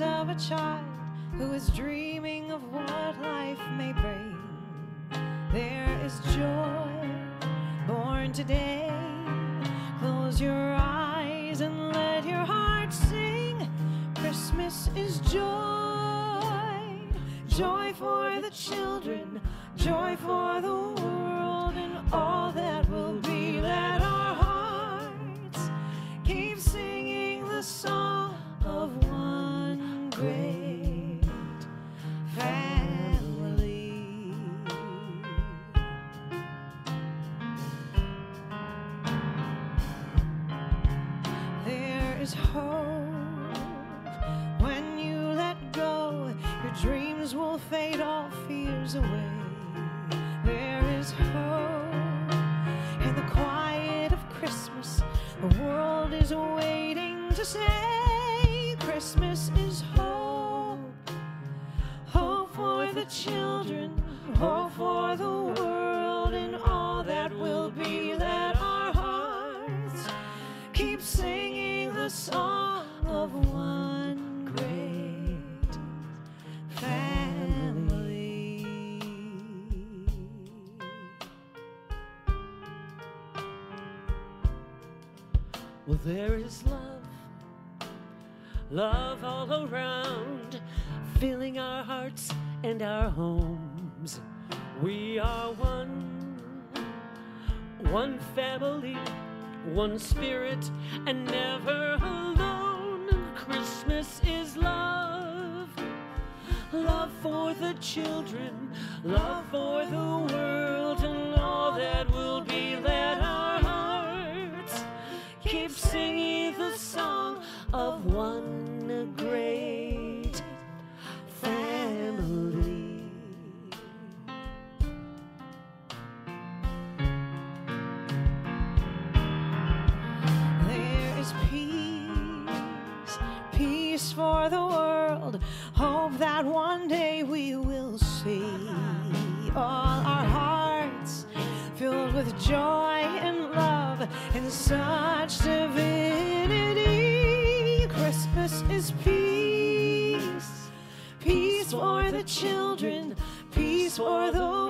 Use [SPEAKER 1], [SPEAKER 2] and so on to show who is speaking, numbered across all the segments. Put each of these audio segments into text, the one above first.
[SPEAKER 1] of a child who is dreaming of what life may bring. There is joy born today. Close your eyes and let your heart sing. Christmas is joy, joy for the children, joy for the world, peace for the world. Hope that one day we will see all our hearts filled with joy and love and such divinity. Christmas is peace, peace for the children, peace for the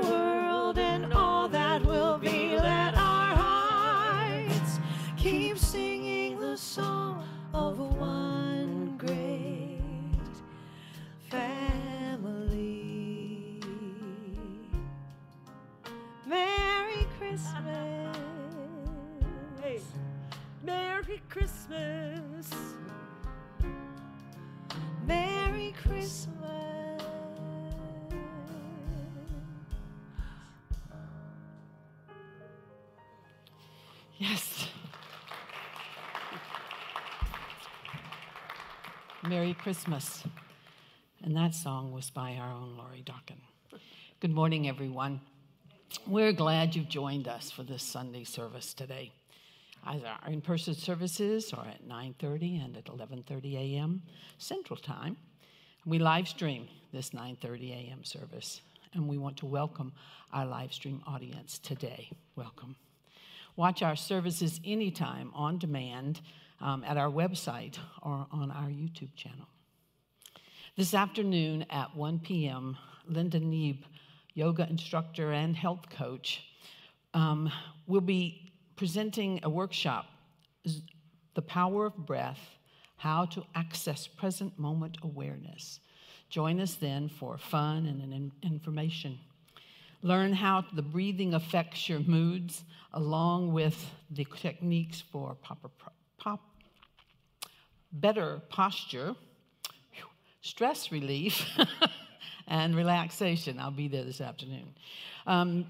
[SPEAKER 1] Christmas.
[SPEAKER 2] Hey, Merry Christmas.
[SPEAKER 1] Merry Christmas.
[SPEAKER 3] Yes. Merry Christmas. And that song was by our own Lori Dokken. Good morning, everyone. We're glad you've joined us for this Sunday service today. Either Our in-person services are at 9:30 and at 11:30 a.m. Central Time. We live stream this 9:30 a.m. service, and we want to welcome our live stream audience today. Welcome. Watch our services anytime on demand um, at our website or on our YouTube channel. This afternoon at 1 p.m., Linda Neeb, yoga instructor and health coach, um, will be presenting a workshop, The Power of Breath How to Access Present Moment Awareness. Join us then for fun and an in- information. Learn how the breathing affects your moods, along with the techniques for proper, pop, better posture, stress relief, and relaxation. I'll be there this afternoon. Um,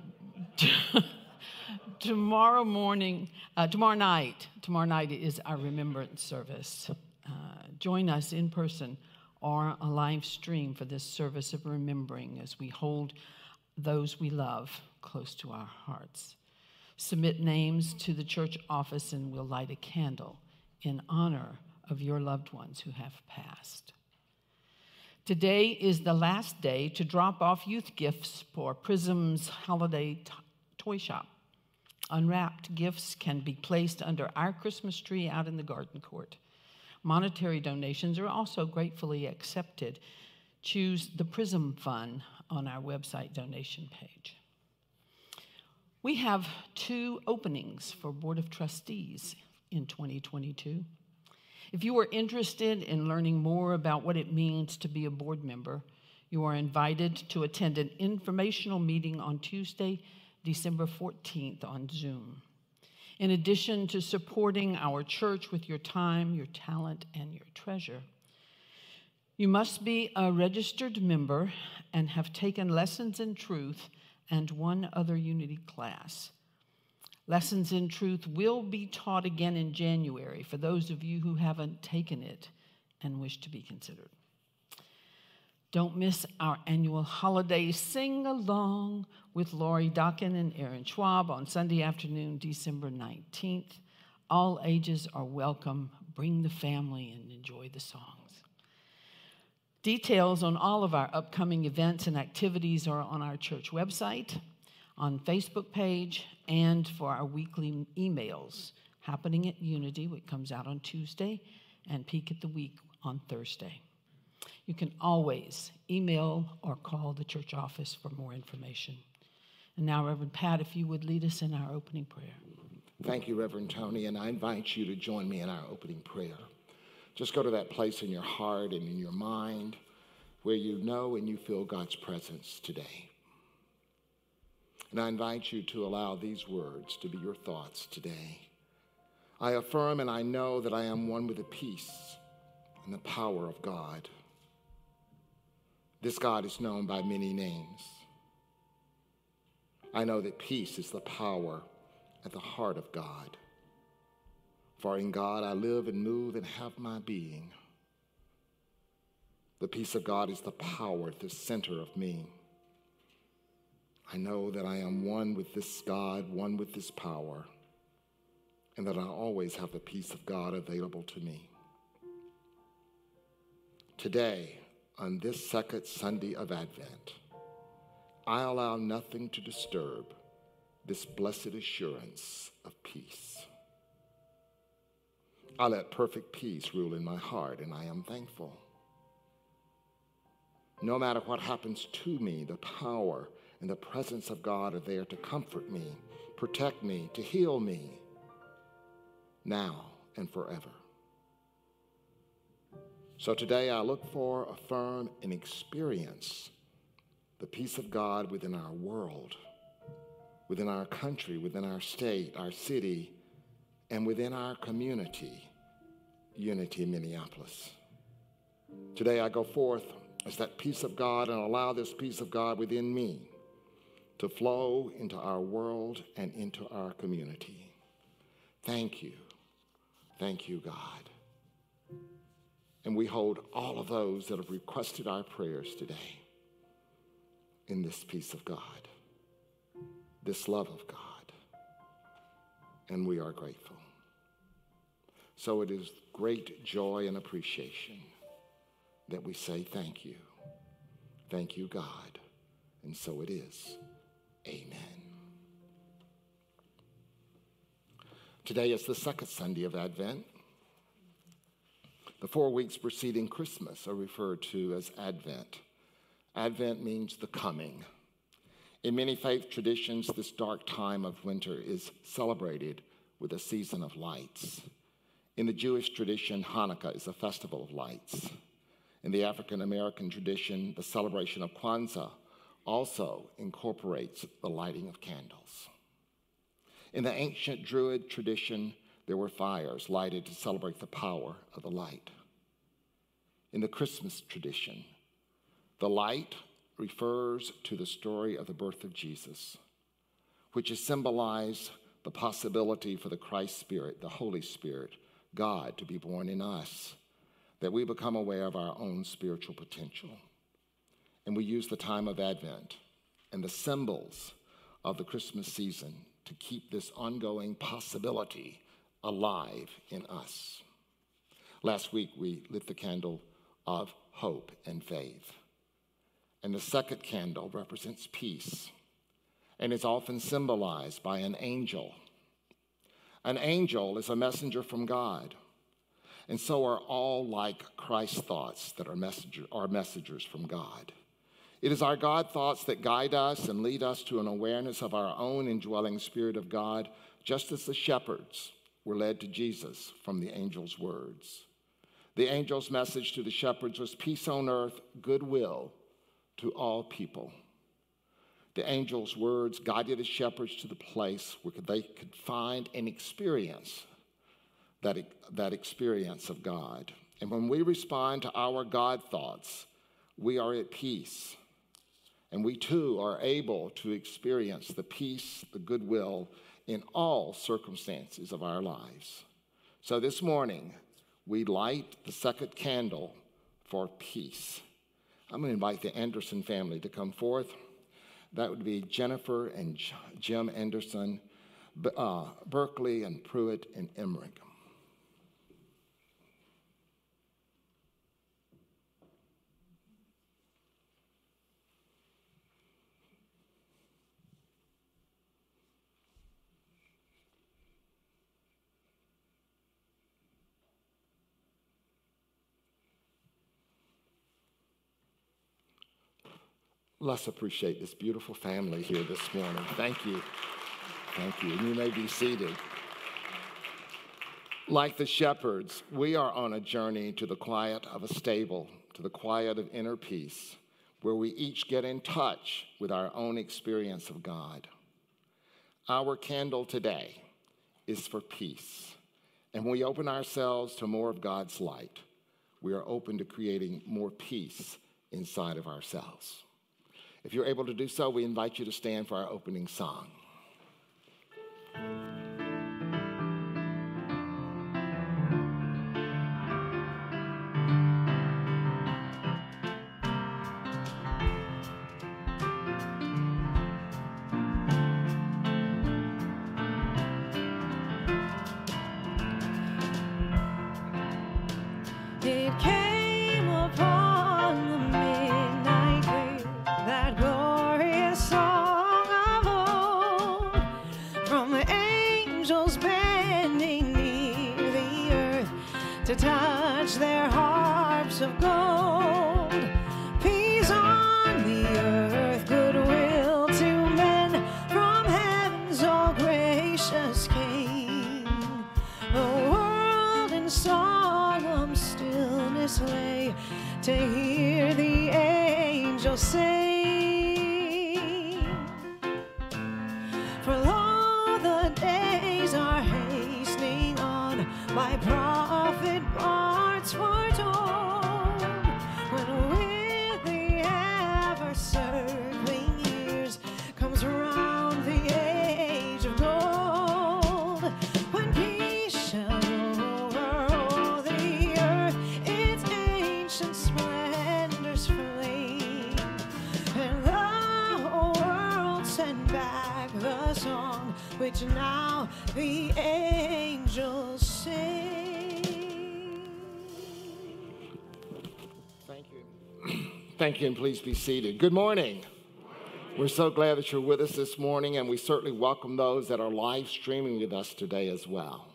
[SPEAKER 3] tomorrow morning, uh, tomorrow night, tomorrow night is our remembrance service. Uh, join us in person or a live stream for this service of remembering as we hold those we love close to our hearts. Submit names to the church office and we'll light a candle in honor of your loved ones who have passed. Today is the last day to drop off youth gifts for Prism's holiday toy shop. Unwrapped gifts can be placed under our Christmas tree out in the garden court. Monetary donations are also gratefully accepted. Choose the PRISM Fund on our website donation page. We have two openings for Board of Trustees in 2022. If you are interested in learning more about what it means to be a board member, you are invited to attend an informational meeting on Tuesday, December 14th on Zoom. In addition to supporting our church with your time, your talent, and your treasure, you must be a registered member and have taken lessons in truth and one other unity class. Lessons in Truth will be taught again in January for those of you who haven't taken it and wish to be considered. Don't miss our annual holiday sing along with Lori Dokken and Aaron Schwab on Sunday afternoon, December 19th. All ages are welcome. Bring the family and enjoy the songs. Details on all of our upcoming events and activities are on our church website, on Facebook page, and for our weekly emails happening at Unity, which comes out on Tuesday, and Peek at the Week on Thursday. You can always email or call the church office for more information. And now, Reverend Pat, if you would lead us in our opening prayer.
[SPEAKER 4] Thank you, Reverend Toni, and I invite you to join me in our opening prayer. Just go to that place in your heart and in your mind where you know and you feel God's presence today. And I invite you to allow these words to be your thoughts today. I affirm and I know that I am one with the peace and the power of God. This God is known by many names. I know that peace is the power at the heart of God. For in God I live and move and have my being. The peace of God is the power at the center of me. I know that I am one with this God, one with this power, and that I always have the peace of God available to me. Today, on this second Sunday of Advent, I allow nothing to disturb this blessed assurance of peace. I let perfect peace rule in my heart, and I am thankful. No matter what happens to me, the power and the presence of God are there to comfort me, protect me, to heal me, now and forever. So today I look for, affirm, and experience the peace of God within our world, within our country, within our state, our city, and within our community, Unity Minneapolis. Today I go forth as that peace of God and allow this peace of God within me to flow into our world and into our community. Thank you. Thank you, God. And we hold all of those that have requested our prayers today in this peace of God, this love of God. And we are grateful. So it is great joy and appreciation that we say thank you. Thank you, God. And so it is. Amen. Today is the second Sunday of Advent. The four weeks preceding Christmas are referred to as Advent. Advent means the coming. In many faith traditions, this dark time of winter is celebrated with a season of lights. In the Jewish tradition, Hanukkah is a festival of lights. In the African American tradition, the celebration of Kwanzaa also incorporates the lighting of candles. In the ancient Druid tradition, there were fires lighted to celebrate the power of the light. In the Christmas tradition, the light refers to the story of the birth of Jesus, which is symbolized the possibility for the Christ Spirit, the Holy Spirit, God to be born in us, that we become aware of our own spiritual potential. And we use the time of Advent and the symbols of the Christmas season to keep this ongoing possibility alive in us. Last week, we lit the candle of hope and faith. And the second candle represents peace and is often symbolized by an angel. An angel is a messenger from God. and so are all like Christ's thoughts that are, messenger, are messengers from God. It is our God thoughts that guide us and lead us to an awareness of our own indwelling Spirit of God, just as the shepherds were led to Jesus from the angel's words. The angel's message to the shepherds was peace on earth, goodwill to all people. The angel's words guided the shepherds to the place where they could find and experience that, that experience of God. And when we respond to our God thoughts, we are at peace. And we too are able to experience the peace, the goodwill in all circumstances of our lives. So this morning, we light the second candle for peace. I'm going to invite the Anderson family to come forth. That would be Jennifer and Jim Anderson, uh, Berkeley and Pruitt and Emmerich. Let's appreciate this beautiful family here this morning. Thank you. Thank you. And you may be seated. Like the shepherds, we are on a journey to the quiet of a stable, to the quiet of inner peace, where we each get in touch with our own experience of God. Our candle today is for peace. And when we open ourselves to more of God's light, we are open to creating more peace inside of ourselves. If you're able to do so, we invite you to stand for our opening song. Thank you, and please be seated. Good morning. We're so glad that you're with us this morning, and we certainly welcome those that are live streaming with us today as well.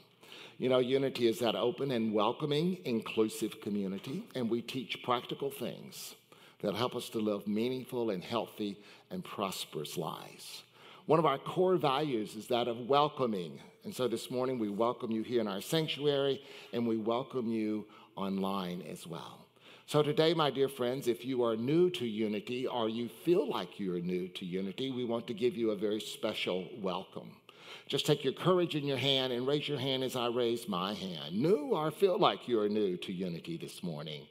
[SPEAKER 4] You know, Unity is that open and welcoming, inclusive community, and we teach practical things that help us to live meaningful and healthy and prosperous lives. One of our core values is that of welcoming. And so this morning we welcome you here in our sanctuary and we welcome you online as well. So, today, my dear friends, if you are new to Unity or you feel like you're new to Unity, we want to give you a very special welcome. Just take your courage in your hand and raise your hand as I raise my hand. New or feel like you're new to Unity this morning.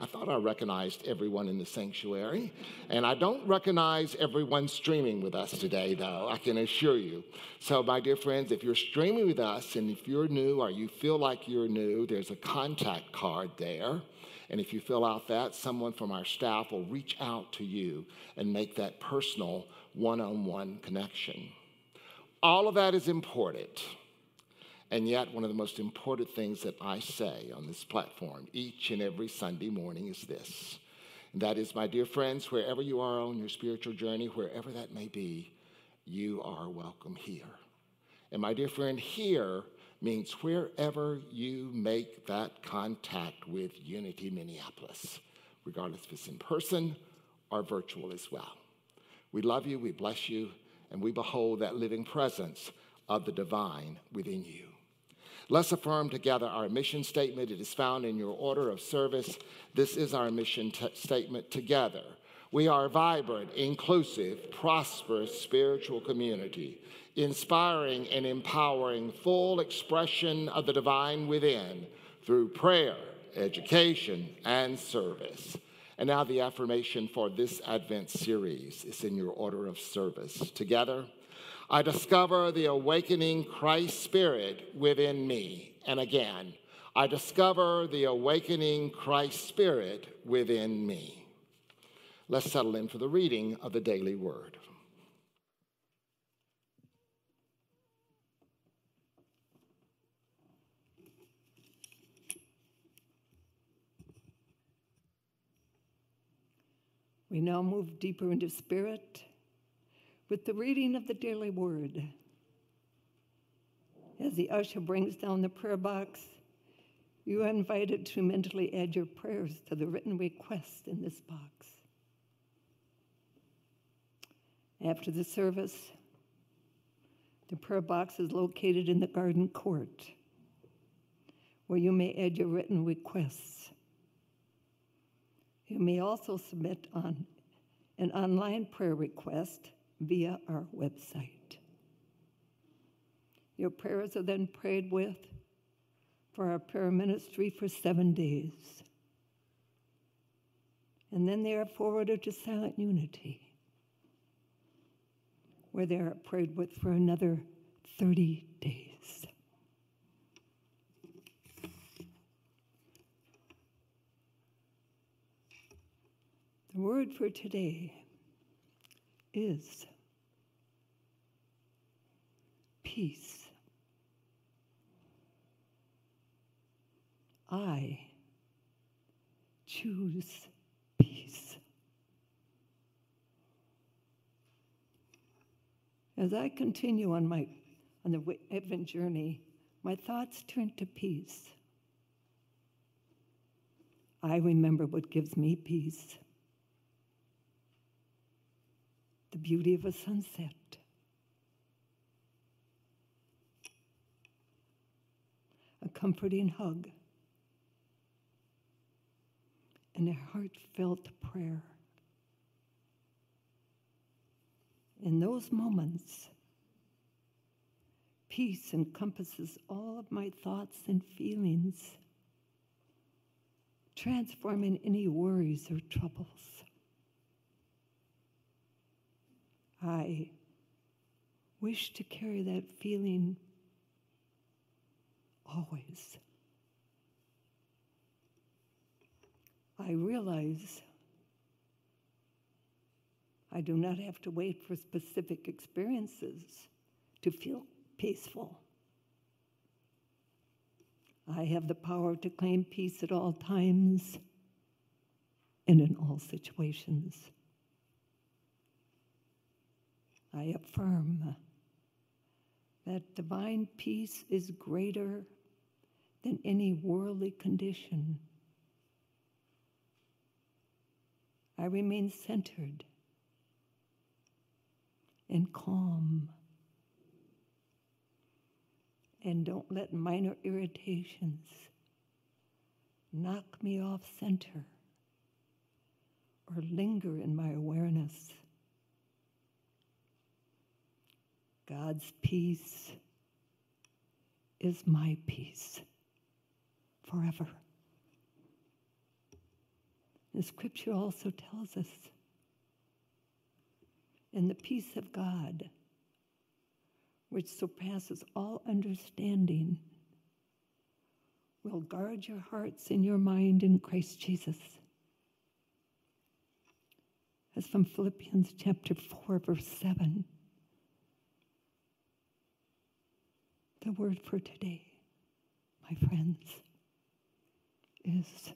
[SPEAKER 4] I thought I recognized everyone in the sanctuary, and I don't recognize everyone streaming with us today, though, I can assure you. So, my dear friends, if you're streaming with us and if you're new or you feel like you're new, there's a contact card there. And if you fill out that, someone from our staff will reach out to you and make that personal one on one connection. All of that is important. And yet, one of the most important things that I say on this platform each and every Sunday morning is this. And that is, my dear friends, wherever you are on your spiritual journey, wherever that may be, you are welcome here. And my dear friend, here means wherever you make that contact with Unity Minneapolis, regardless if it's in person or virtual as well. We love you, we bless you, and we behold that living presence of the divine within you. Let's affirm together our mission statement. It is found in your order of service. This is our mission statement together. We are a vibrant, inclusive, prosperous spiritual community, inspiring and empowering full expression of the divine within through prayer, education, and service. And now the affirmation for this Advent series is in your order of service. Together, I discover the awakening Christ Spirit within me. And again, I discover the awakening Christ Spirit within me. Let's settle in for the reading of the daily word.
[SPEAKER 5] We now move deeper into spirit with the reading of the daily word. As the usher brings down the prayer box, you are invited to mentally add your prayers to the written request in this box. After the service, the prayer box is located in the garden court where you may add your written requests. You may also submit on an online prayer request via our website. Your prayers are then prayed with for our prayer ministry for seven days. And then they are forwarded to Silent Unity, where they are prayed with for another 30 days. The word for today is peace. I choose peace. As I continue on my on the Advent journey, my thoughts turn to peace. I remember what gives me peace the beauty of a sunset. A comforting hug and a heartfelt prayer. In those moments, peace encompasses all of my thoughts and feelings, transforming any worries or troubles. I wish to carry that feeling always. I realize I do not have to wait for specific experiences to feel peaceful. I have the power to claim peace at all times and in all situations. I affirm that divine peace is greater than any worldly condition. I remain centered and calm. And don't let minor irritations knock me off center or linger in my awareness. God's peace is my peace forever. The scripture also tells us, in the peace of God, which surpasses all understanding, will guard your hearts and your mind in Christ Jesus. As from Philippians chapter 4, verse 7. The word for today, my friends, is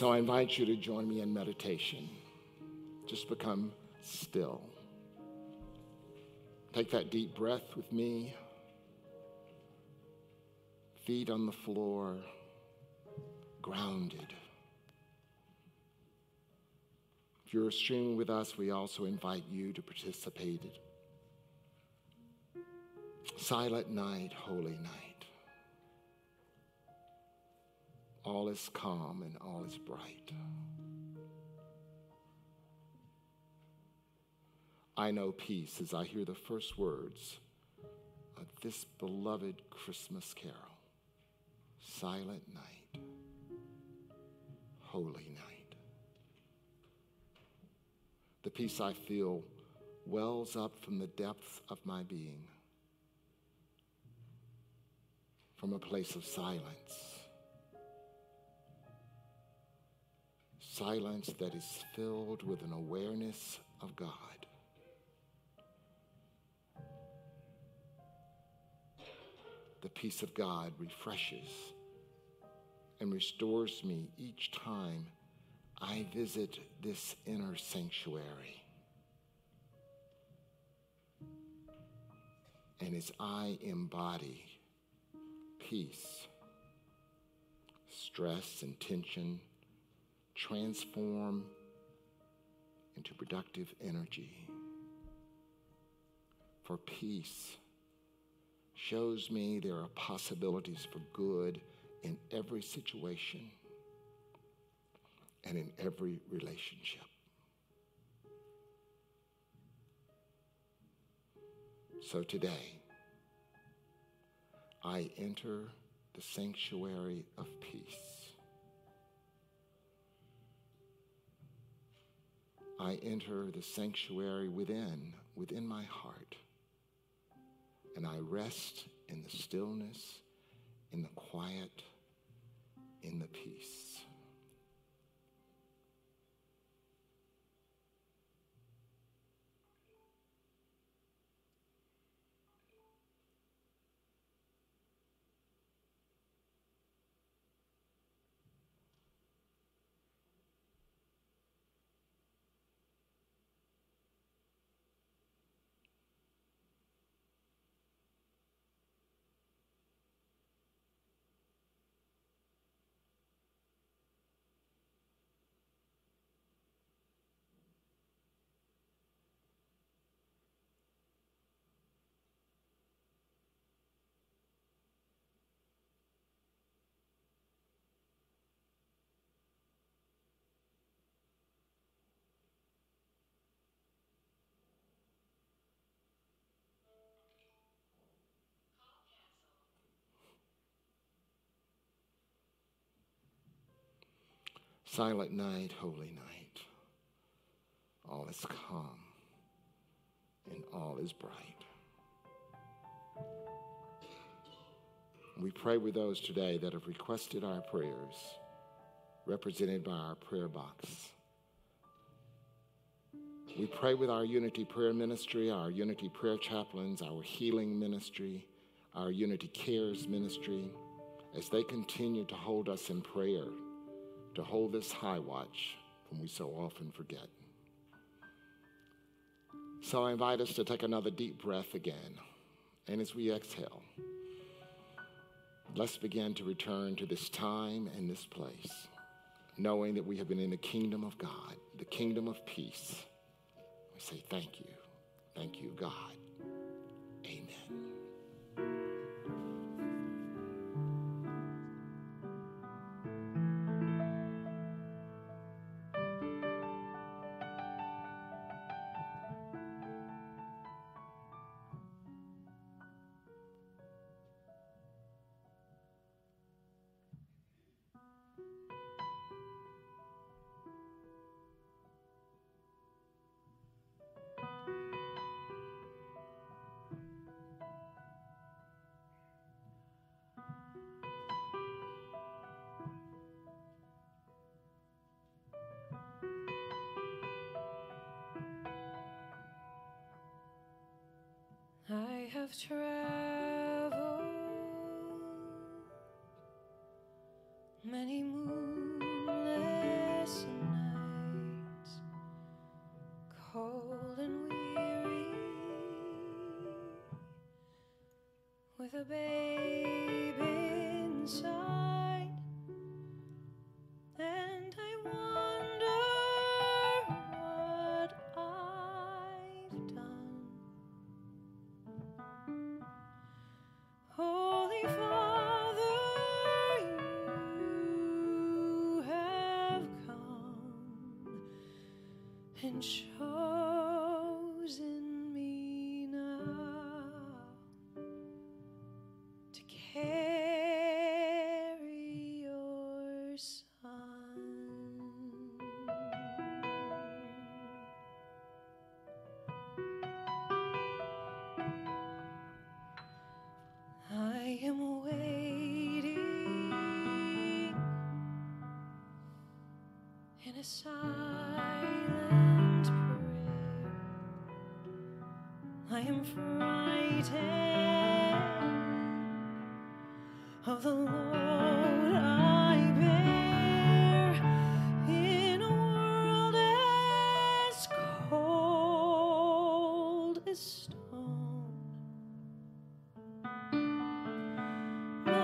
[SPEAKER 4] So I invite you to join me in meditation. Just become still. Take that deep breath with me. Feet on the floor, grounded. If you're streaming with us, we also invite you to participate. Silent night, holy night. All is calm and all is bright. I know peace as I hear the first words of this beloved Christmas carol. Silent night, holy night. The peace I feel wells up from the depths of my being, from a place of silence. Silence that is filled with an awareness of God. the peace of God refreshes and restores me each time I visit this inner sanctuary. And as I embody peace, stress and tension transform into productive energy. For peace shows me there are possibilities for good in every situation and in every relationship. So today, I enter the sanctuary of peace. I enter the sanctuary within, within my heart and I rest in the stillness, in the quiet, in the peace. Silent night, holy night. All is calm and all is bright. We pray with those today that have requested our prayers, represented by our prayer box. We pray with our Unity Prayer Ministry, our Unity Prayer Chaplains, our Healing Ministry, our Unity Cares Ministry, as they continue to hold us in prayer, to hold this high watch when we so often forget. So I invite us to take another deep breath again. And as we exhale, let's begin to return to this time and this place, knowing that we have been in the kingdom of God, the kingdom of peace. We say, Thank you. Thank you, God.
[SPEAKER 1] I have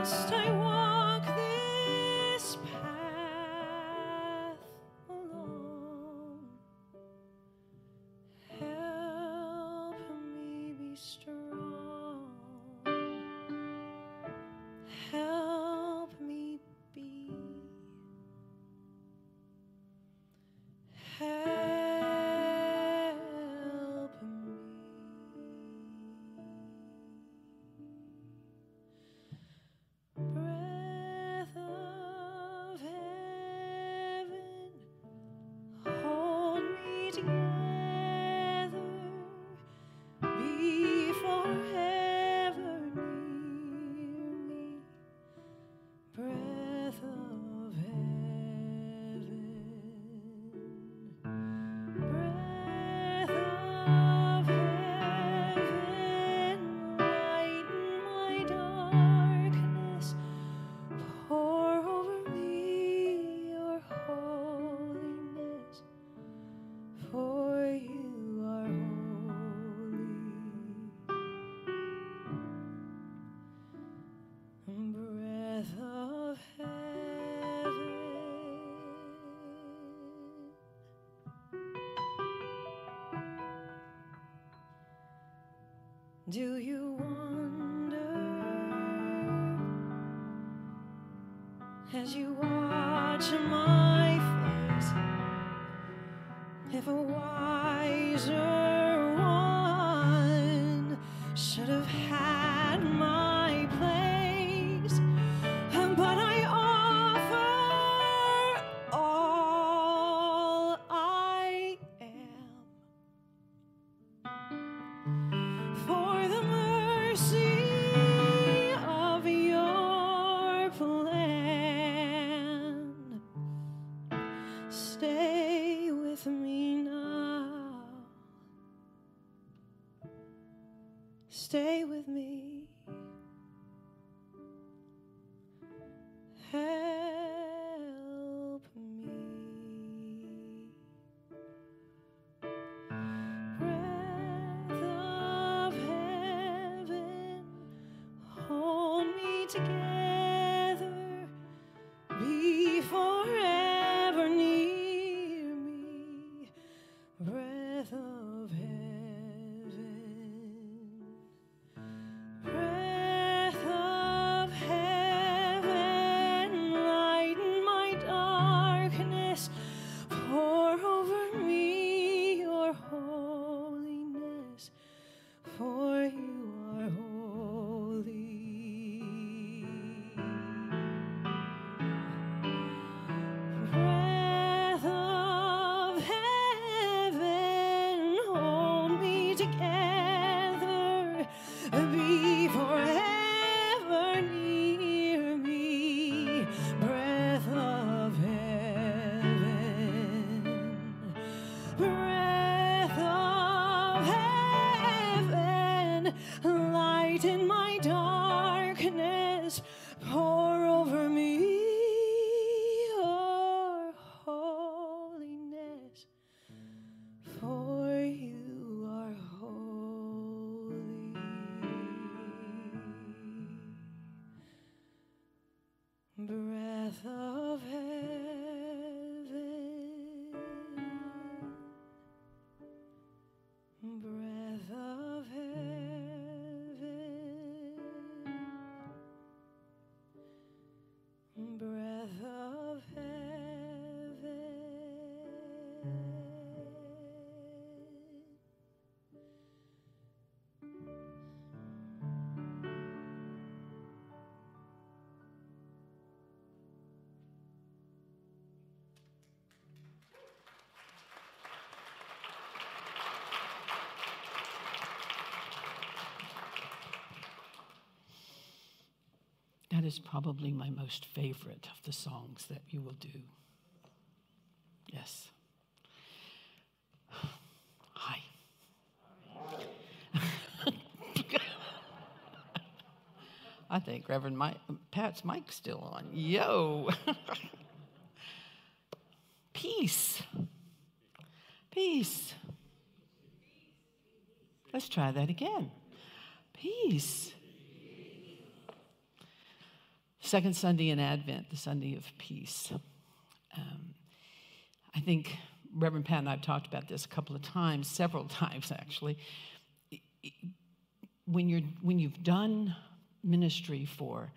[SPEAKER 1] Must Do you wonder? As you watch face
[SPEAKER 3] That is probably my most favorite of the songs that you will do. Yes. Hi. I think Reverend Mike, Pat's mic's still on. Yo. Peace. Peace. Let's try that again. Peace. Second Sunday in Advent, the Sunday of peace. Um, I think Reverend Pat and I have talked about this a couple of times, several times actually. When, you're, when you've done ministry for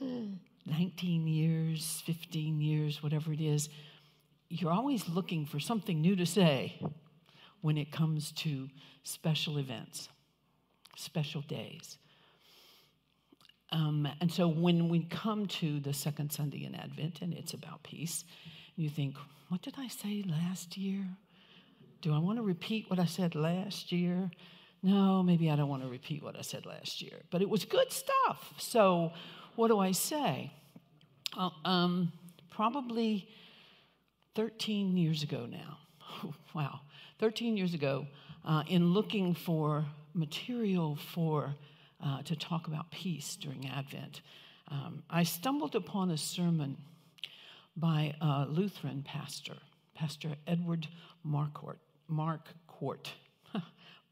[SPEAKER 3] 19 years, 15 years, whatever it is, you're always looking for something new to say when it comes to special events, special days. Um, and so when we come to the second Sunday in Advent and it's about peace, you think, what did I say last year? Do I want to repeat what I said last year? No, maybe I don't want to repeat what I said last year, but it was good stuff. So, what do I say? Uh, um, probably 13 years ago now. wow, 13 years ago, uh, in looking for material for uh, to talk about peace during Advent, um, I stumbled upon a sermon by a Lutheran pastor, Pastor Edward Marquardt. Mark Court.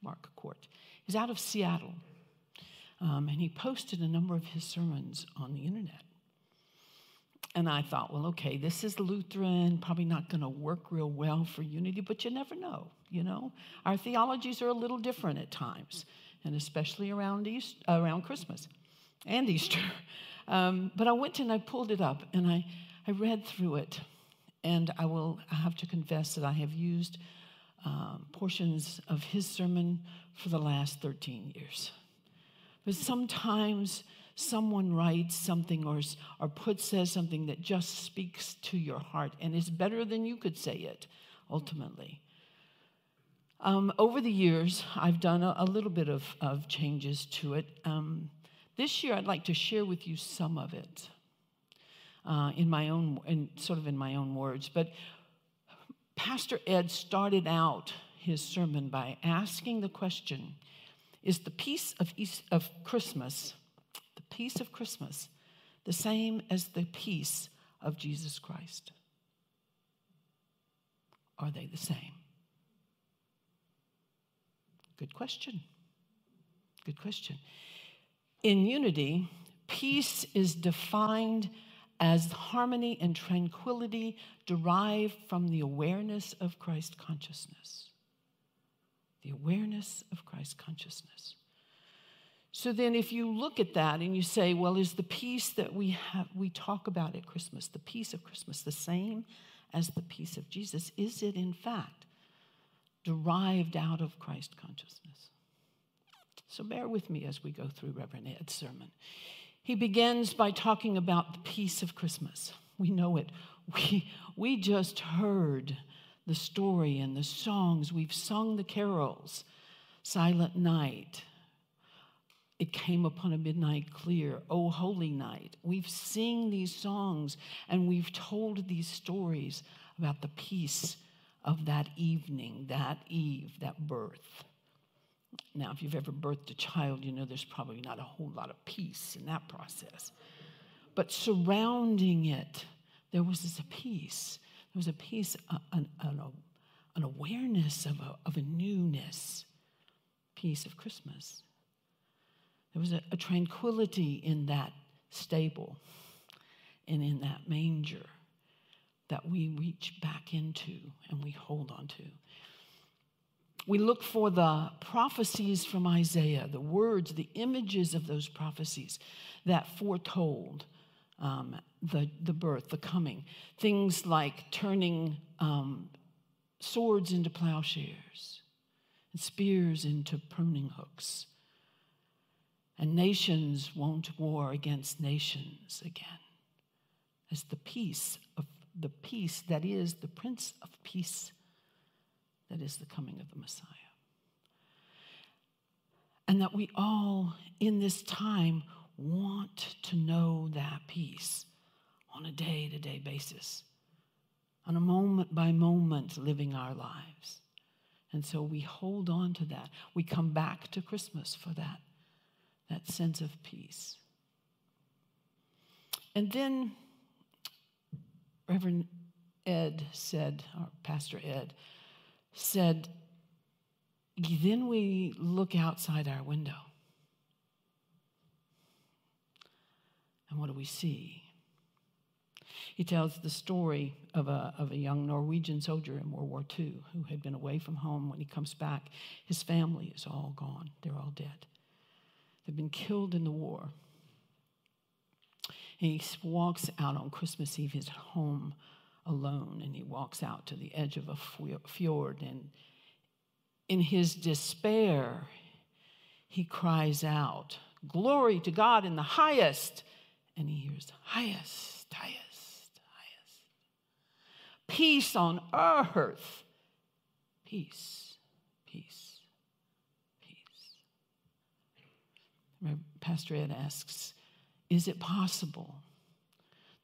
[SPEAKER 3] Mark Court. He's out of Seattle. Um, and he posted a number of his sermons on the internet. And I thought, well, okay, this is Lutheran, probably not going to work real well for unity, but you never know, you know? Our theologies are a little different at times, and especially around, East, around Christmas and Easter. Um, but I went and I pulled it up and I, I read through it, and I will I have to confess that I have used um, portions of his sermon for the last 13 years. But sometimes someone writes something or, or puts says something that just speaks to your heart and is better than you could say it ultimately. Um, over the years, I've done a, a little bit of, of, changes to it. Um, this year, I'd like to share with you some of it uh, in my own, in, sort of in my own words. But Pastor Ed started out his sermon by asking the question Is the peace of, East, of Christmas the peace of Christmas the same as the peace of Jesus Christ? Are they the same? Good question. Good question. In unity, peace is defined as harmony and tranquility derived from the awareness of Christ consciousness. The awareness of Christ consciousness. So then if you look at that and you say, well, is the peace that we have we talk about at Christmas, the peace of Christmas, the same as the peace of Jesus? Is it in fact derived out of Christ consciousness? So bear with me as we go through Reverend Ed's sermon. He begins by talking about the peace of Christmas. We know it. We, we just heard the story and the songs. We've sung the carols, Silent Night, it came upon a midnight clear, oh holy night. We've sing these songs and we've told these stories about the peace of that evening, that eve, that birth. Now, if you've ever birthed a child, you know there's probably not a whole lot of peace in that process. But surrounding it, there was this peace. There was a peace, an, an, an awareness of a, of a newness, peace of Christmas. There was a, a tranquility in that stable and in that manger that we reach back into and we hold on to. We look for the prophecies from Isaiah, the words, the images of those prophecies that foretold um, the, the birth, the coming. Things like turning um, swords into plowshares and spears into pruning hooks and nations won't war against nations again. As the peace of the peace that is the Prince of Peace, that is the coming of the Messiah. And that we all in this time want to know that peace on a day to day basis, on a moment by moment living our lives. And so we hold on to that. We come back to Christmas for that, that sense of peace. And then Reverend Ed said, or Pastor Ed said, then we look outside our window. And what do we see? He tells the story of a, of a young Norwegian soldier in World War II who had been away from home. When he comes back, his family is all gone, they're all dead. They've been killed in the war. And he walks out on Christmas Eve, his home alone, and he walks out to the edge of a fjord. And in his despair, he cries out, Glory to God in the highest. And he hears, Highest, highest, highest. Peace on earth. Peace, peace, peace. Pastor Ed asks, is it possible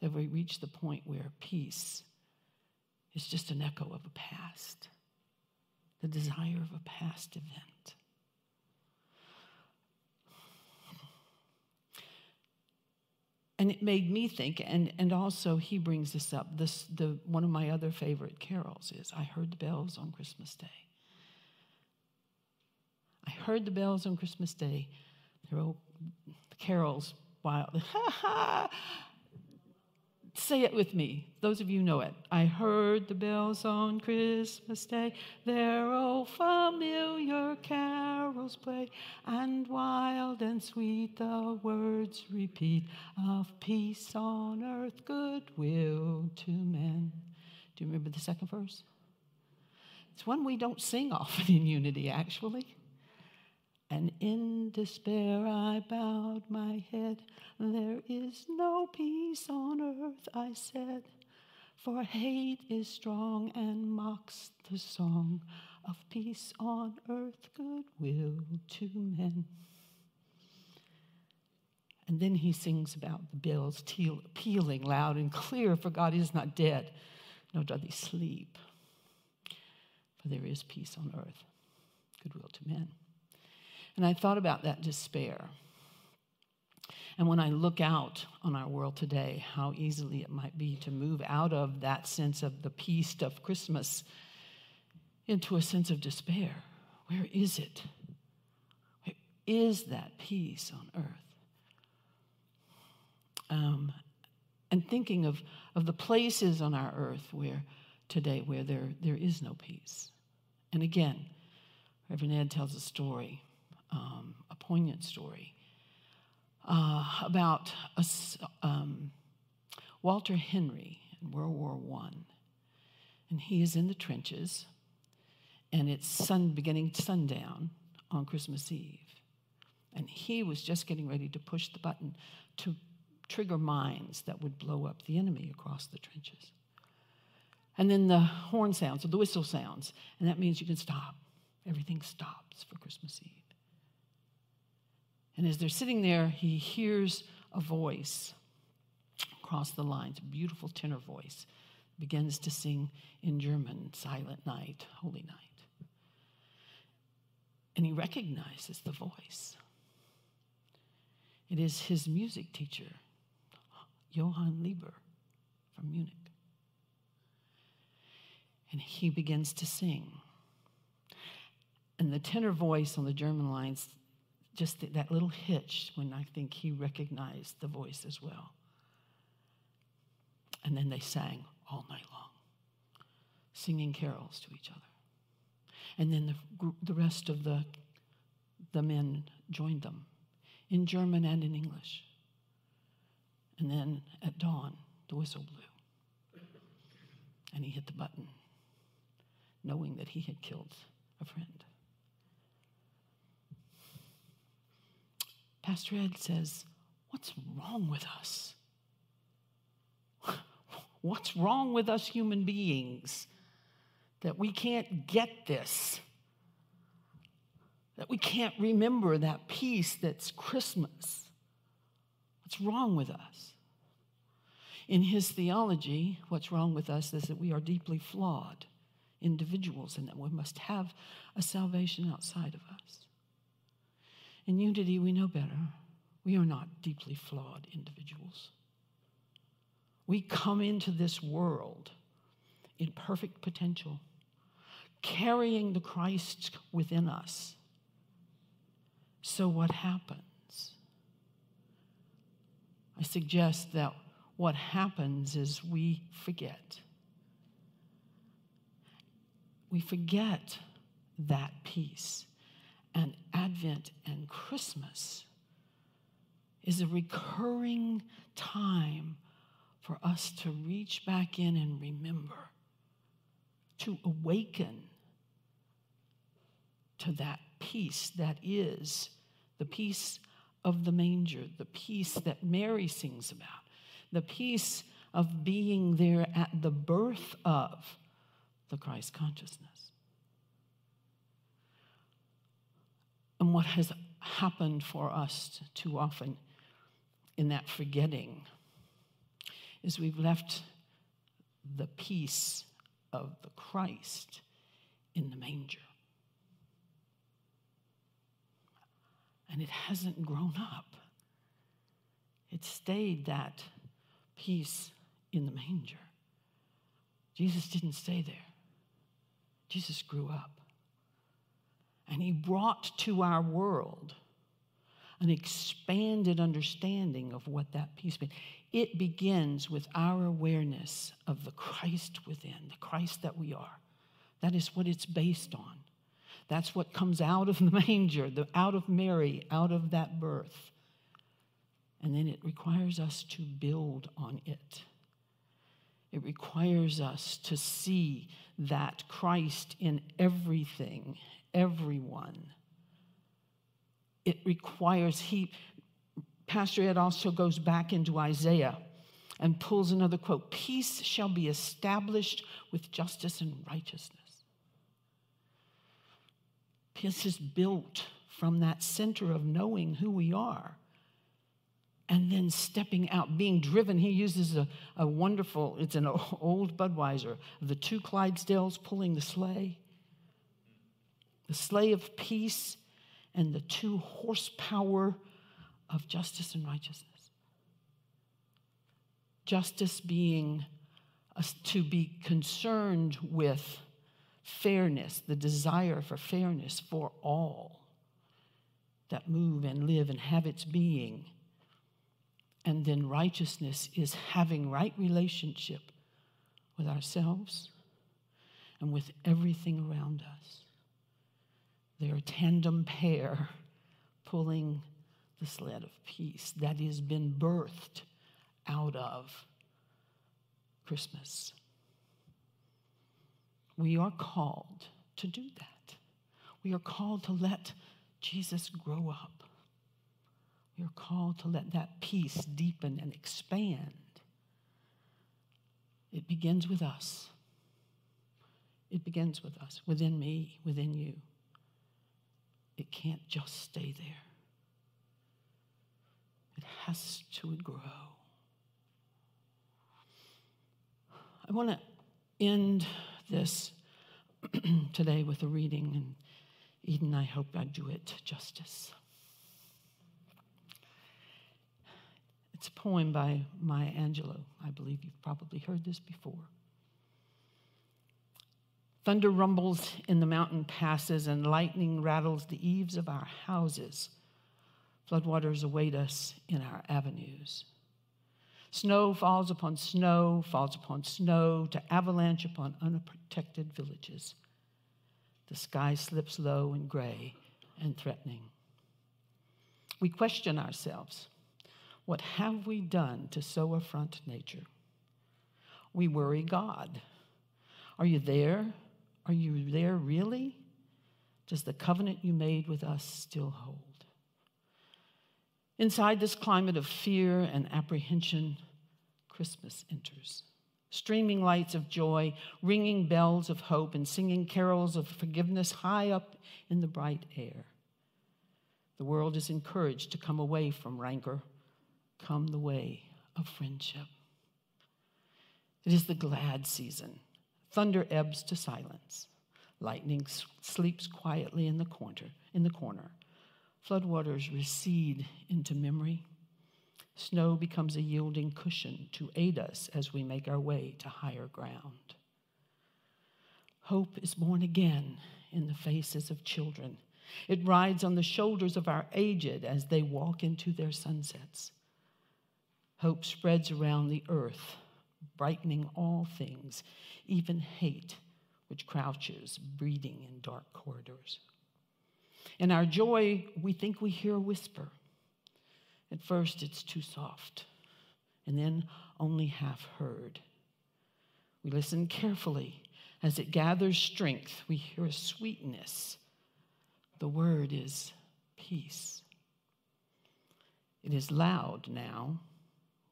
[SPEAKER 3] that we reach the point where peace is just an echo of a past, the desire of a past event? And it made me think, and, and also he brings this up. This the one of my other favorite carols is I heard the bells on Christmas Day. I heard the bells on Christmas Day. They're all carols wild. Say it with me. Those of you know it. I heard the bells on Christmas Day, their old familiar carols play, and wild and sweet the words repeat of peace on earth, goodwill to men. Do you remember the second verse? It's one we don't sing often in unity, actually. And in despair I bowed my head. There is no peace on earth, I said, for hate is strong and mocks the song of peace on earth, goodwill to men. And then he sings about the bells pealing loud and clear, for God is not dead, nor doth he sleep. For there is peace on earth, goodwill to men. And I thought about that despair. And when I look out on our world today, how easily it might be to move out of that sense of the peace of Christmas into a sense of despair. Where is it? Where is that peace on earth? Um, and thinking of, of the places on our earth where today where there, there is no peace. And again, Reverend Ed tells a story um, a poignant story uh, about a, um, Walter Henry in World War I. And he is in the trenches, and it's sun, beginning sundown on Christmas Eve. And he was just getting ready to push the button to trigger mines that would blow up the enemy across the trenches. And then the horn sounds or the whistle sounds, and that means you can stop. Everything stops for Christmas Eve. And as they're sitting there, he hears a voice across the lines, a beautiful tenor voice, begins to sing in German, Silent Night, Holy Night. And he recognizes the voice. It is his music teacher, Johann Lieber from Munich. And he begins to sing. And the tenor voice on the German lines just that little hitch when I think he recognized the voice as well. And then they sang all night long, singing carols to each other. And then the, the rest of the, the men joined them in German and in English. And then at dawn, the whistle blew. And he hit the button, knowing that he had killed a friend. Pastor Ed says, What's wrong with us? What's wrong with us human beings that we can't get this? That we can't remember that peace that's Christmas? What's wrong with us? In his theology, what's wrong with us is that we are deeply flawed individuals and that we must have a salvation outside of us. In unity, we know better. We are not deeply flawed individuals. We come into this world in perfect potential, carrying the Christ within us. So, what happens? I suggest that what happens is we forget. We forget that peace. And Advent and Christmas is a recurring time for us to reach back in and remember, to awaken to that peace that is the peace of the manger, the peace that Mary sings about, the peace of being there at the birth of the Christ consciousness. And what has happened for us too often in that forgetting is we've left the peace of the Christ in the manger. And it hasn't grown up. It stayed that peace in the manger. Jesus didn't stay there. Jesus grew up. And he brought to our world an expanded understanding of what that peace means. It begins with our awareness of the Christ within, the Christ that we are. That is what it's based on. That's what comes out of the manger, the, out of Mary, out of that birth. And then it requires us to build on it. It requires us to see that Christ in everything, everyone. It requires, he, Pastor Ed also goes back into Isaiah and pulls another quote Peace shall be established with justice and righteousness. Peace is built from that center of knowing who we are and then stepping out, being driven. He uses a, a wonderful, it's an old Budweiser, the two Clydesdales pulling the sleigh, the sleigh of peace, and the two horsepower of justice and righteousness. Justice being to be concerned with fairness, the desire for fairness for all that move and live and have its being and then righteousness is having right relationship with ourselves and with everything around us. They're a tandem pair pulling the sled of peace that has been birthed out of Christmas. We are called to do that. We are called to let Jesus grow up. We are called to let that peace deepen and expand. It begins with us. It begins with us, within me, within you. It can't just stay there, it has to grow. I want to end this today with a reading, and Eden, I hope I do it justice. It's a poem by Maya Angelou. I believe you've probably heard this before. Thunder rumbles in the mountain passes, and lightning rattles the eaves of our houses. Floodwaters await us in our avenues. Snow falls upon snow, falls upon snow, to avalanche upon unprotected villages. The sky slips low and gray and threatening. We question ourselves what have we done to so affront nature? We worry God. Are you there? Are you there really? Does the covenant you made with us still hold? Inside this climate of fear and apprehension, Christmas enters. Streaming lights of joy, ringing bells of hope, and singing carols of forgiveness high up in the bright air. The world is encouraged to come away from rancor come the way of friendship. It is the glad season. Thunder ebbs to silence. Lightning sleeps quietly in the corner. In the corner. Floodwaters recede into memory. Snow becomes a yielding cushion to aid us as we make our way to higher ground. Hope is born again in the faces of children. It rides on the shoulders of our aged as they walk into their sunsets. Hope spreads around the earth, brightening all things, even hate, which crouches, breeding in dark corridors. In our joy, we think we hear a whisper. At first, it's too soft, and then only half heard. We listen carefully. As it gathers strength, we hear a sweetness. The word is peace. It is loud now.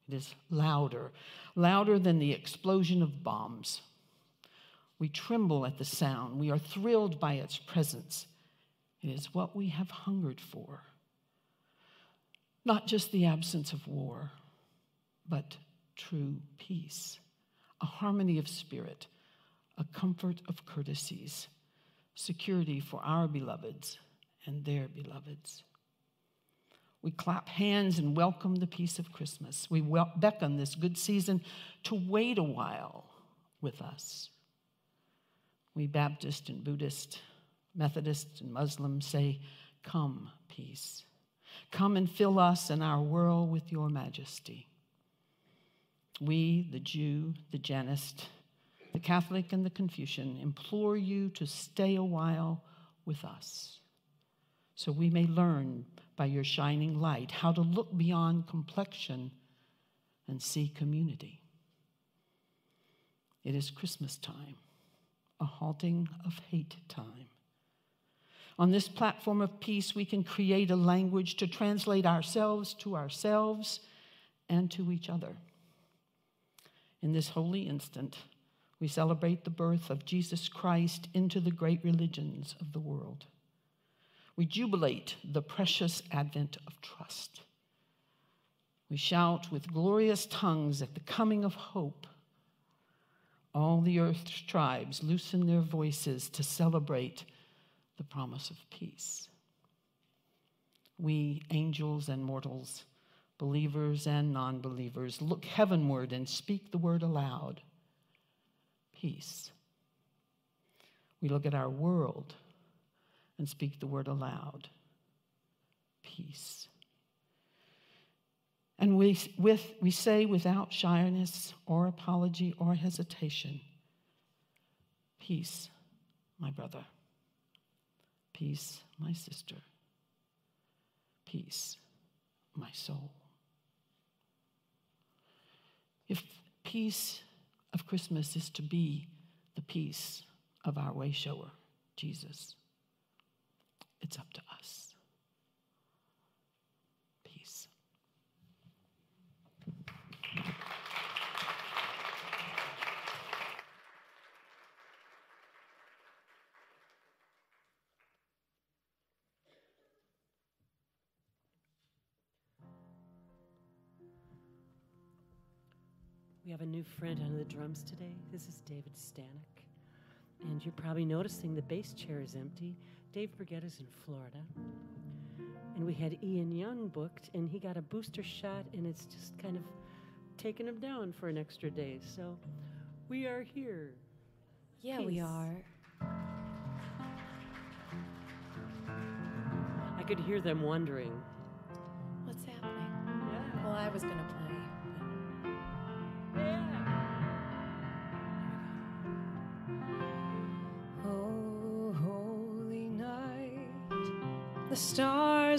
[SPEAKER 3] It is louder, louder than the explosion of bombs. We tremble at the sound. We are thrilled by its presence. It is what we have hungered for. Not just the absence of war, but true peace, a harmony of spirit, a comfort of courtesies, security for our beloveds and their beloveds. We clap hands and welcome the peace of Christmas. We wel- beckon this good season to wait a while with us. We Baptist and Buddhist, Methodist and Muslim say, Come, peace. Come and fill us and our world with your majesty. We, the Jew, the Jainist, the Catholic, and the Confucian, implore you to stay a while with us so we may learn by your shining light how to look beyond complexion and see community. It is Christmas time, a halting of hate time. On this platform of peace, we can create a language to translate ourselves to ourselves and to each other. In this holy instant, we celebrate the birth of Jesus Christ into the great religions of the world. We jubilate the precious advent of trust. We shout with glorious tongues at the coming of hope. All the earth's tribes loosen their voices to celebrate the promise of peace. We, angels and mortals, believers and non believers, look heavenward and speak the word aloud peace. We look at our world and speak the word aloud peace. And we, with, we say without shyness or apology or hesitation, Peace, my brother. Peace, my sister. Peace, my soul. If peace of Christmas is to be the peace of our way shower, Jesus, it's up to us. Peace.
[SPEAKER 2] We have a new friend on the drums today. This is David Stanek. And you're probably noticing the bass chair is empty. Dave Brigette's in Florida. And we had Ian Young booked, and he got a booster shot, and it's just kind of taken him down for an extra day. So we are here.
[SPEAKER 6] Yeah, we are.
[SPEAKER 2] I could hear them wondering.
[SPEAKER 6] What's happening?
[SPEAKER 2] Yeah.
[SPEAKER 6] Well, I was gonna play.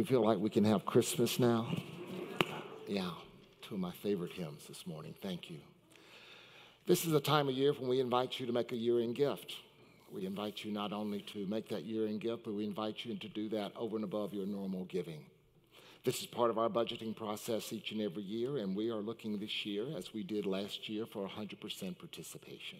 [SPEAKER 4] you feel like we can have Christmas now? Yeah, two of my favorite hymns this morning. Thank you. This is a time of year when we invite you to make a year end gift. We invite you not only to make that year end gift, but we invite you to do that over and above your normal giving. This is part of our budgeting process each and every year, and we are looking this year, as we did last year, for 100% participation.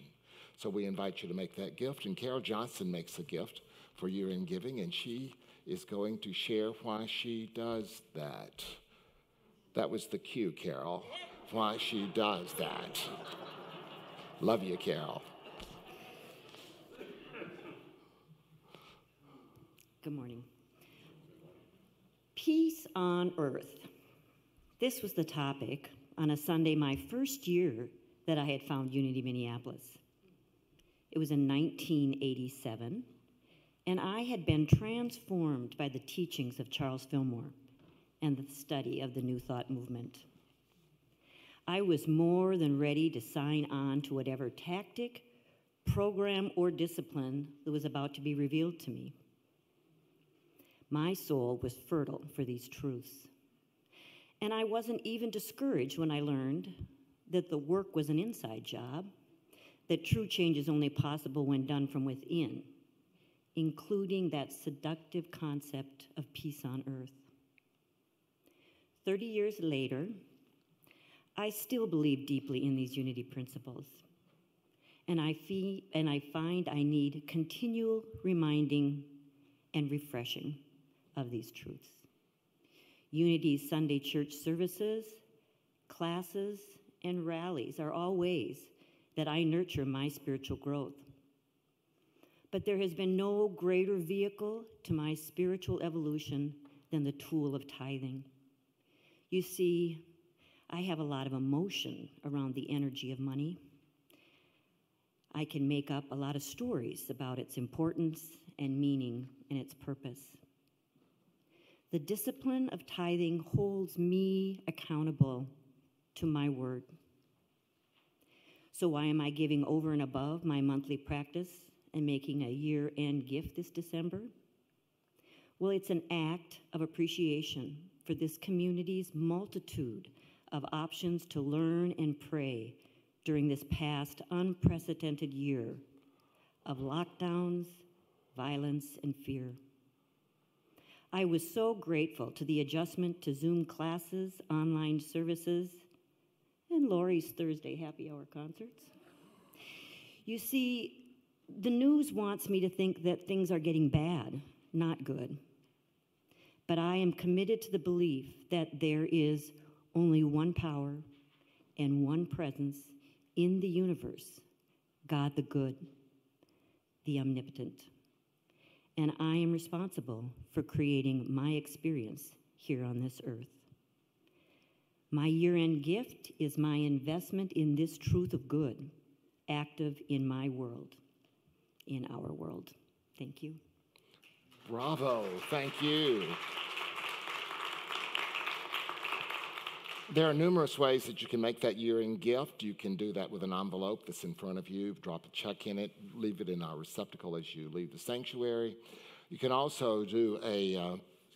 [SPEAKER 4] So we invite you to make that gift, and Carol Johnson makes a gift for year end giving, and she is going to share why she does that. That was the cue, Carol, why she does that. Love you, Carol.
[SPEAKER 7] Good morning. Peace on earth. This was the topic on a Sunday, my first year that I had found Unity Minneapolis. It was in 1987, and I had been transformed by the teachings of Charles Fillmore and the study of the New Thought movement. I was more than ready to sign on to whatever tactic, program, or discipline that was about to be revealed to me. My soul was fertile for these truths. And I wasn't even discouraged when I learned that the work was an inside job, that true change is only possible when done from within, including that seductive concept of peace on earth. 30 years later, I still believe deeply in these unity principles. And I, fee- and I find I need continual reminding and refreshing of these truths. Unity's Sunday church services, classes, and rallies are all ways that I nurture my spiritual growth. But there has been no greater vehicle to my spiritual evolution than the tool of tithing. You see, I have a lot of emotion around the energy of money. I can make up a lot of stories about its importance and meaning and its purpose. The discipline of tithing holds me accountable to my word. So, why am I giving over and above my monthly practice and making a year end gift this December? Well, it's an act of appreciation for this community's multitude of options to learn and pray during this past unprecedented year of lockdowns, violence, and fear. I was so grateful to the adjustment to Zoom classes, online services, and Lori's Thursday happy hour concerts. You see, the news wants me to think that things are getting bad, not good. But I am committed to the belief that there is only one power and one presence in the universe God the good, the omnipotent. And I am responsible for creating my experience here on this earth. My year end gift is my investment in this truth of good, active in my world, in our world. Thank you.
[SPEAKER 4] Bravo. Thank you. There are numerous ways that you can make that year end gift. You can do that with an envelope that's in front of you, drop a check in it, leave it in our receptacle as you leave the sanctuary. You can also do a uh,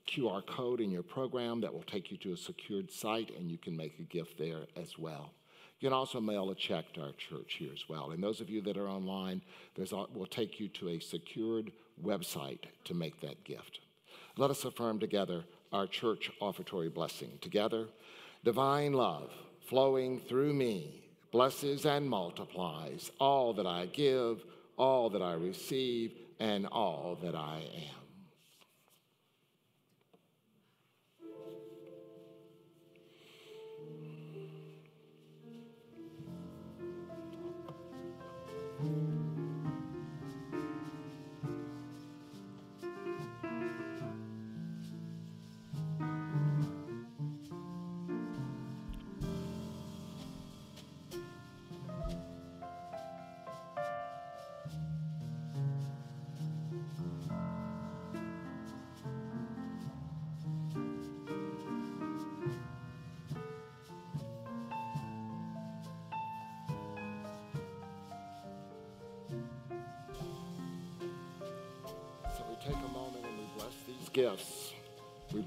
[SPEAKER 4] QR code in your program that will take you to a secured site and you can make a gift there as well. You can also mail a check to our church here as well. And those of you that are online, there's, will take you to a secured website to make that gift. Let us affirm together our church offertory blessing. Together, divine love flowing through me blesses and multiplies all that I give, all that I receive, and all that I am.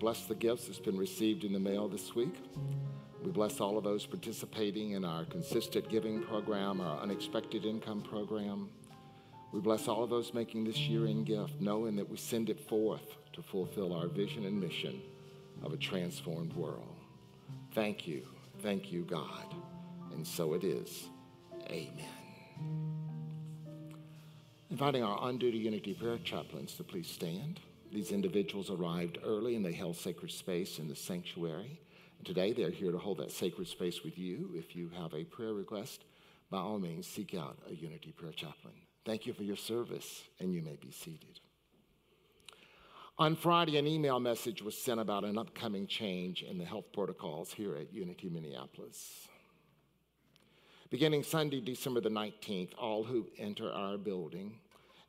[SPEAKER 4] Bless the gifts that's been received in the mail this week. We bless all of those participating in our consistent giving program, our unexpected income program. We bless all of those making this year in gift, knowing that we send it forth to fulfill our vision and mission of a transformed world. Thank you. Thank you, God. And so it is. Amen. Inviting our on duty Unity Prayer chaplains to please stand. These individuals arrived early and they held sacred space in the sanctuary. And today they're here to hold that sacred space with you. If you have a prayer request, by all means, seek out a Unity Prayer chaplain. Thank you for your service, and you may be seated. On Friday, an email message was sent about an upcoming change in the health protocols here at Unity Minneapolis. Beginning Sunday, December the 19th, all who enter our building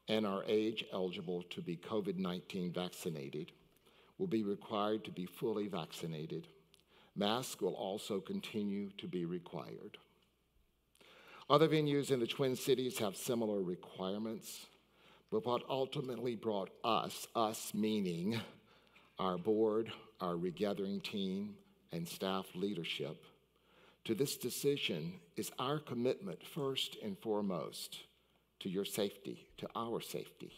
[SPEAKER 4] and are age eligible to be COVID 19 vaccinated will be required to be fully vaccinated. Masks will also continue to be required. Other venues in the Twin Cities have similar requirements, but what ultimately brought us, us meaning our board, our regathering team, and staff leadership, to this decision is our commitment, first and foremost, to your safety, to our safety,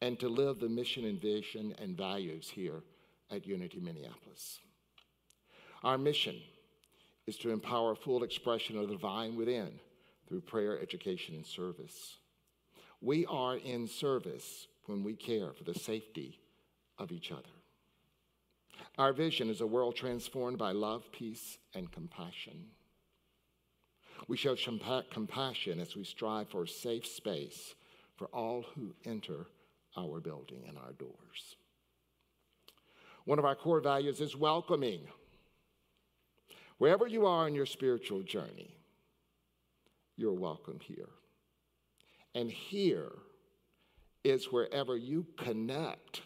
[SPEAKER 4] and to live the mission and vision and values here at Unity Minneapolis. Our mission is to empower full expression of the divine within through prayer, education, and service. We are in service when we care for the safety of each other. Our vision is a world transformed by love, peace, and compassion. We show compassion as we strive for a safe space for all who enter our building and our doors. One of our core values is welcoming. Wherever you are in your spiritual journey, you're welcome here. And here is wherever you connect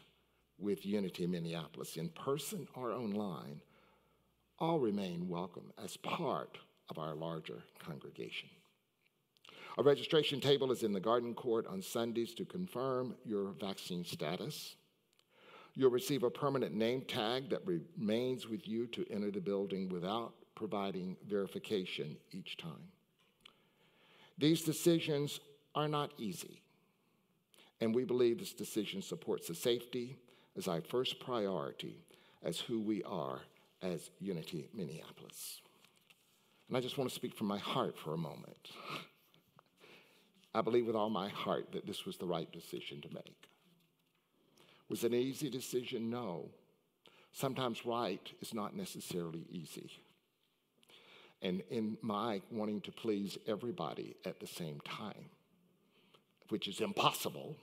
[SPEAKER 4] with Unity Minneapolis in person or online, all remain welcome as part of our larger congregation. A registration table is in the garden court on Sundays to confirm your vaccine status. You'll receive a permanent name tag that remains with you to enter the building without providing verification each time. These decisions are not easy, and we believe this decision supports the safety as our first priority as who we are as Unity Minneapolis. And I just want to speak from my heart for a moment. I believe with all my heart that this was the right decision to make. Was it an easy decision? No. Sometimes right is not necessarily easy. And in my wanting to please everybody at the same time, which is impossible,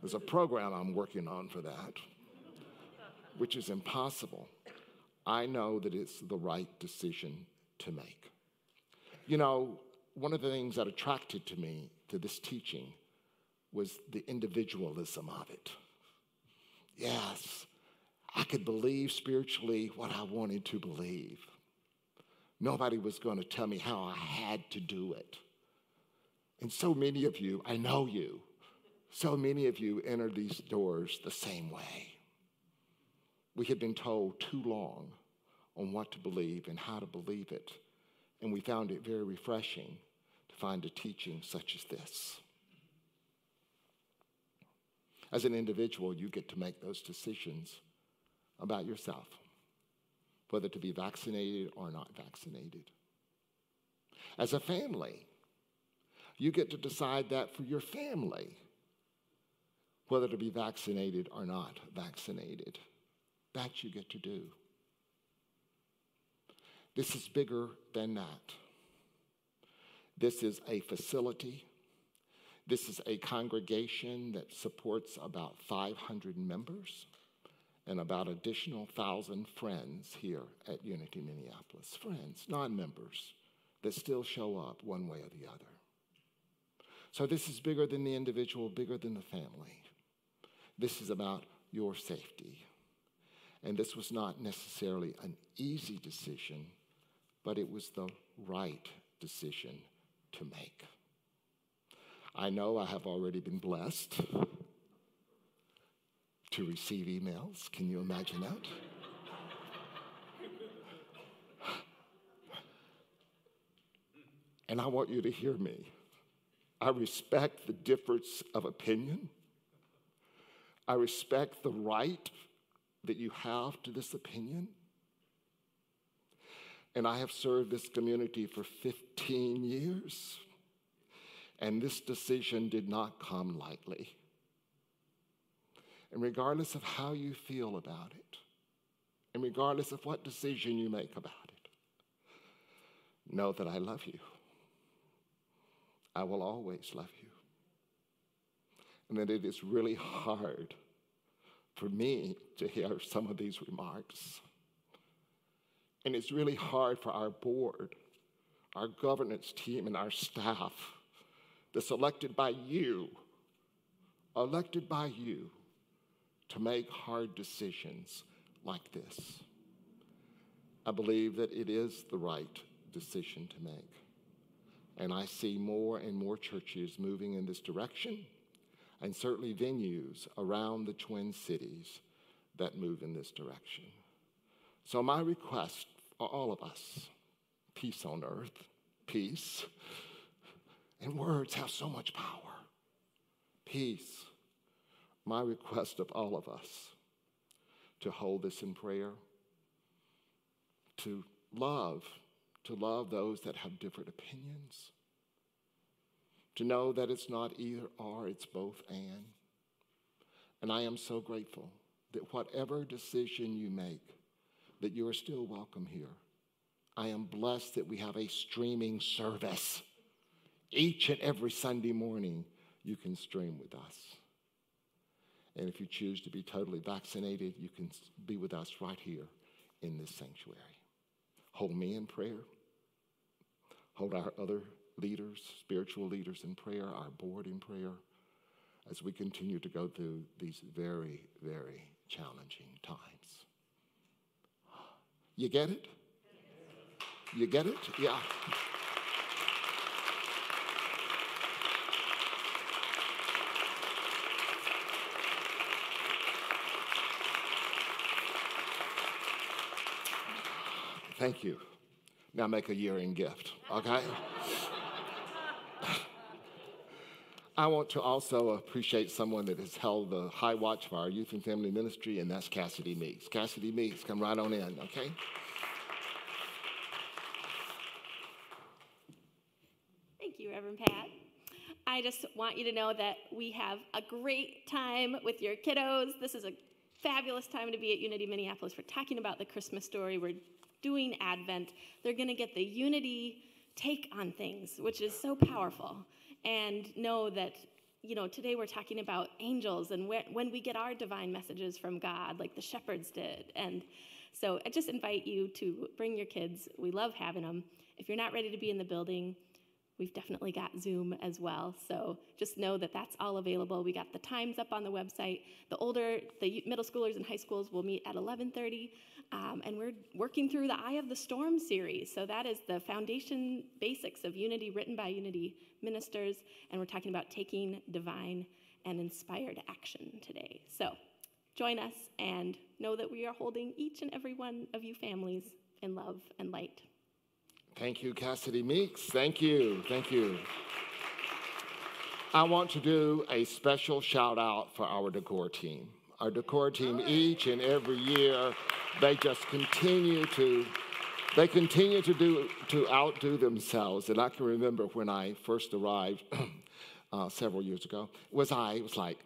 [SPEAKER 4] there's a program I'm working on for that, which is impossible. I know that it's the right decision to make. You know, one of the things that attracted to me to this teaching was the individualism of it. Yes, I could believe spiritually what I wanted to believe. Nobody was going to tell me how I had to do it. And so many of you, I know you, so many of you enter these doors the same way. We had been told too long on what to believe and how to believe it, and we found it very refreshing to find a teaching such as this. As an individual, you get to make those decisions about yourself, whether to be vaccinated or not vaccinated. As a family, you get to decide that for your family, whether to be vaccinated or not vaccinated. That you get to do. This is bigger than that. This is a facility. This is a congregation that supports about 500 members and about additional 1,000 friends here at Unity Minneapolis. Friends, non members that still show up one way or the other. So this is bigger than the individual, bigger than the family. This is about your safety. And this was not necessarily an easy decision, but it was the right decision to make. I know I have already been blessed to receive emails. Can you imagine that? and I want you to hear me. I respect the difference of opinion. I respect the right that you have to this opinion. And I have served this community for 15 years. And this decision did not come lightly. And regardless of how you feel about it, and regardless of what decision you make about it, know that I love you. I will always love you. And that it is really hard for me to hear some of these remarks. And it's really hard for our board, our governance team, and our staff that's elected by you, elected by you, to make hard decisions like this. I believe that it is the right decision to make. And I see more and more churches moving in this direction, and certainly venues around the Twin Cities that move in this direction. So, my request all of us peace on earth, peace. And words have so much power. Peace. my request of all of us to hold this in prayer, to love, to love those that have different opinions, to know that it's not either or, it's both and. And I am so grateful that whatever decision you make, that you are still welcome here. I am blessed that we have a streaming service. Each and every Sunday morning, you can stream with us. And if you choose to be totally vaccinated, you can be with us right here in this sanctuary. Hold me in prayer. Hold our other leaders, spiritual leaders in prayer, our board in prayer, as we continue to go through these very, very challenging times. You get it? You get it? Yeah. Thank you. Now make a year end gift, okay? I want to also appreciate someone that has held the high watch for our youth and family ministry, and that's Cassidy Meeks. Cassidy Meeks, come right on in, okay?
[SPEAKER 8] Thank you, Reverend Pat. I just want you to know that we have a great time with your kiddos. This is a fabulous time to be at Unity Minneapolis. We're talking about the Christmas story. We're doing Advent. They're going to get the Unity take on things, which is so powerful. And know that, you know, today we're talking about angels and where, when we get our divine messages from God, like the shepherds did. And so I just invite you to bring your kids. We love having them. If you're not ready to be in the building, We've definitely got Zoom as well. So just know that that's all available. We got the times up on the website. The older, the middle schoolers and high schools will meet at 11:30, um, and we're working through the Eye of the Storm series. So that is the foundation basics of Unity, written by Unity ministers, and we're talking about taking divine and inspired action today. So join us and know that we are holding each and every one of you families in love and light.
[SPEAKER 4] Thank you, Cassidy Meeks. Thank you. Thank you. I want to do a special shout out for our decor team. Our decor team each and every year, they just continue to they continue to do to outdo themselves. And I can remember when I first arrived uh, several years ago, was I was like,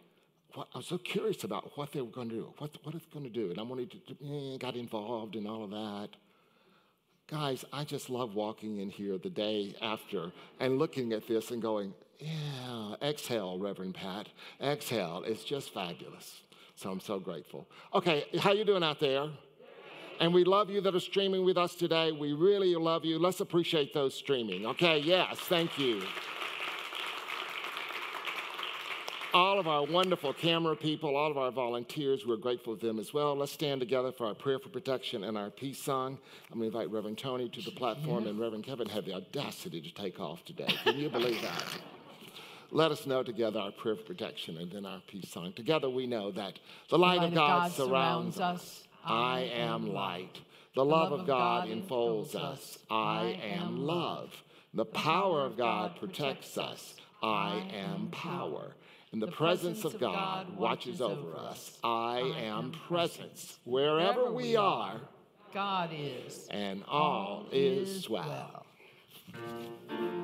[SPEAKER 4] what, I was so curious about what they were going to do, what what it's going to do, and I wanted to, to eh, got involved in all of that. Guys, I just love walking in here the day after and looking at this and going, yeah, exhale, Reverend Pat. Exhale. It's just fabulous. So I'm so grateful. Okay, how you doing out there? And we love you that are streaming with us today. We really love you. Let's appreciate those streaming. Okay, yes, thank you all of our wonderful camera people, all of our volunteers, we're grateful to them as well. Let's stand together for our prayer for protection and our peace song. I'm going to invite Reverend Toni to the platform, and Reverend Kevin had the audacity to take off today. Can you believe that? Let us know together our prayer for protection and then our peace song. Together we know that the light,
[SPEAKER 3] light
[SPEAKER 4] of God,
[SPEAKER 3] God
[SPEAKER 4] surrounds
[SPEAKER 3] surrounds
[SPEAKER 4] us.
[SPEAKER 3] us.
[SPEAKER 4] I am light. The love of God enfolds us. I am love. The power of God protects us. I am power. And the presence of God watches over us. I am presence. Wherever we are,
[SPEAKER 3] God is.
[SPEAKER 4] and all is well. Now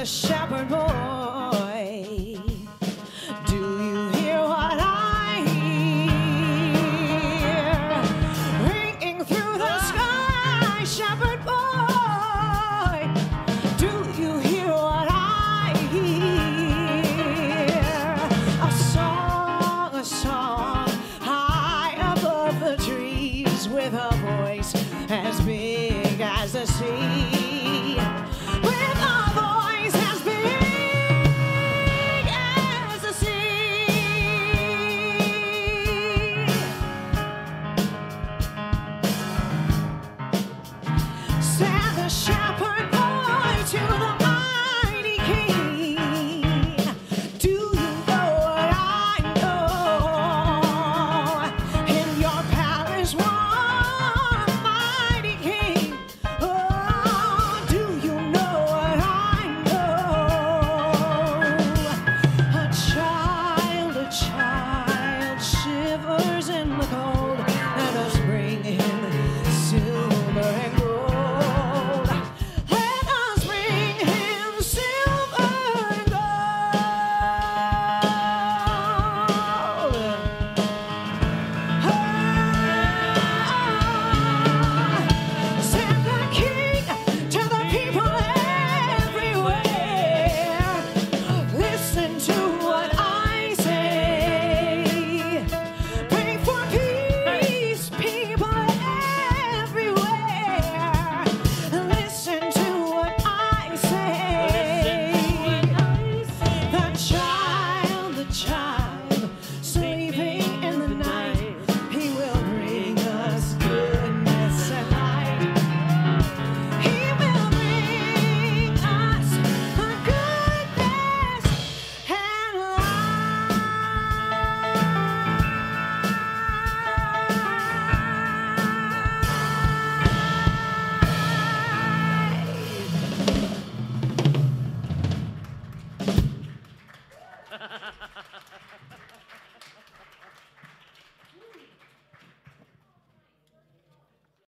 [SPEAKER 4] the
[SPEAKER 1] shepherd boy.